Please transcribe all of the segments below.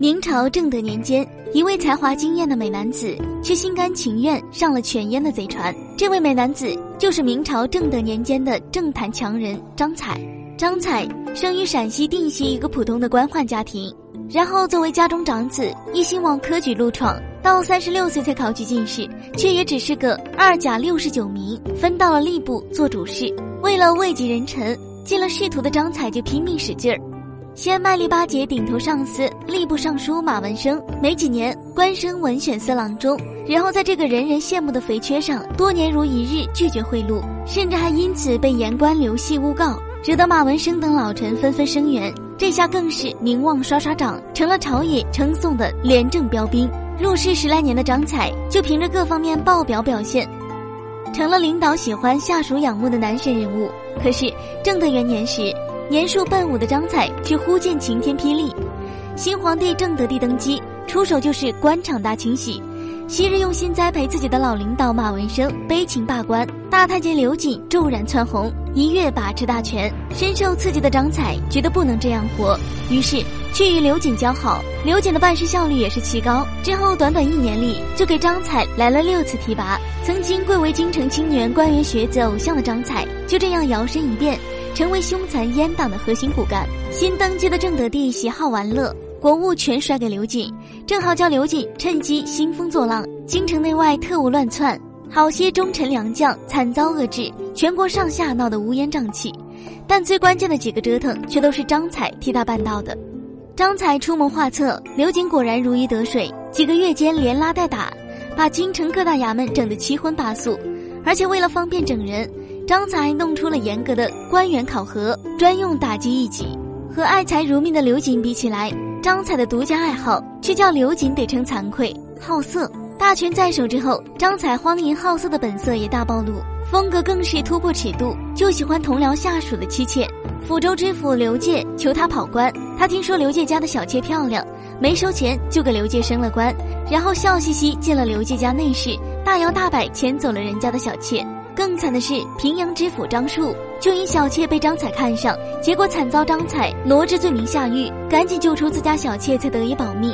明朝正德年间，一位才华惊艳的美男子却心甘情愿上了犬阉的贼船。这位美男子就是明朝正德年间的政坛强人张彩。张彩生于陕西定西一个普通的官宦家庭，然后作为家中长子，一心往科举路闯，到三十六岁才考取进士，却也只是个二甲六十九名，分到了吏部做主事。为了位极人臣，进了仕途的张彩就拼命使劲儿。先卖力巴结顶头上司吏部尚书马文生，没几年官升文选司郎中，然后在这个人人羡慕的肥缺上，多年如一日拒绝贿赂，甚至还因此被言官刘系诬告，惹得马文生等老臣纷纷声援，这下更是名望刷刷涨，成了朝野称颂的廉政标兵。入仕十来年的张彩，就凭着各方面爆表表现，成了领导喜欢、下属仰慕的男神人物。可是正德元年时。年数奔五的张彩却忽见晴天霹雳，新皇帝正德帝登基，出手就是官场大清洗。昔日用心栽培自己的老领导马文生悲情罢官，大太监刘瑾骤然窜红，一跃把持大权。深受刺激的张彩觉得不能这样活，于是去与刘瑾交好。刘瑾的办事效率也是奇高，之后短短一年里就给张彩来了六次提拔。曾经贵为京城青年官员学子偶像的张彩，就这样摇身一变。成为凶残阉党的核心骨干。新登基的正德帝喜好玩乐，国务全甩给刘瑾，正好叫刘瑾趁机兴风作浪。京城内外特务乱窜，好些忠臣良将惨遭遏制，全国上下闹得乌烟瘴气。但最关键的几个折腾，却都是张彩替他办到的。张彩出谋划策，刘瑾果然如鱼得水，几个月间连拉带打，把京城各大衙门整得七荤八素，而且为了方便整人。张才弄出了严格的官员考核，专用打击异己。和爱财如命的刘瑾比起来，张彩的独家爱好却叫刘瑾得称惭愧。好色，大权在手之后，张彩荒淫好色的本色也大暴露，风格更是突破尺度，就喜欢同僚下属的妻妾。抚州知府刘介求他跑官，他听说刘介家的小妾漂亮，没收钱就给刘介升了官，然后笑嘻嘻进了刘介家内室，大摇大摆牵走了人家的小妾。更惨的是，平阳知府张树就因小妾被张彩看上，结果惨遭张彩罗织罪名下狱，赶紧救出自家小妾才得以保命。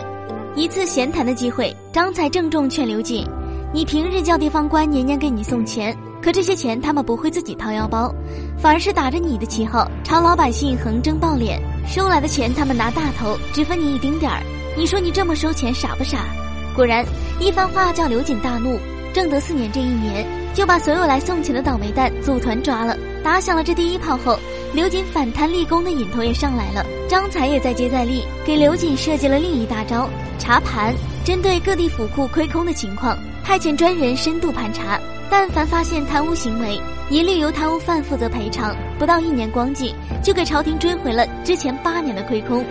一次闲谈的机会，张彩郑重劝刘瑾：“你平日叫地方官年年给你送钱，可这些钱他们不会自己掏腰包，反而是打着你的旗号朝老百姓横征暴敛，收来的钱他们拿大头，只分你一丁点儿。你说你这么收钱傻不傻？”果然，一番话叫刘瑾大怒。正德四年这一年，就把所有来送钱的倒霉蛋组团抓了。打响了这第一炮后，刘瑾反贪立功的瘾头也上来了。张才也再接再厉，给刘瑾设计了另一大招——查盘。针对各地府库亏空的情况，派遣专人深度盘查，但凡发现贪污行为，一律由贪污犯负责赔偿。不到一年光景，就给朝廷追回了之前八年的亏空。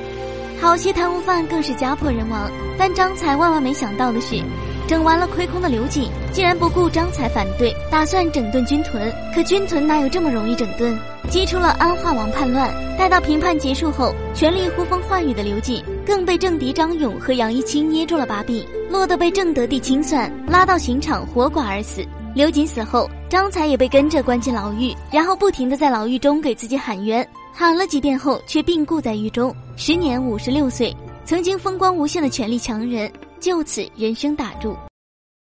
好些贪污犯更是家破人亡。但张才万万没想到的是。整完了亏空的刘瑾，竟然不顾张彩反对，打算整顿军屯。可军屯哪有这么容易整顿？激出了安化王叛乱。待到平叛结束后，权力呼风唤雨的刘瑾，更被政敌张勇和杨一清捏住了把柄，落得被正德帝清算，拉到刑场活剐而死。刘瑾死后，张彩也被跟着关进牢狱，然后不停地在牢狱中给自己喊冤，喊了几遍后，却病故在狱中，时年五十六岁。曾经风光无限的权力强人。就此人生打住。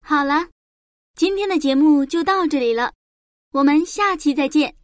好了，今天的节目就到这里了，我们下期再见。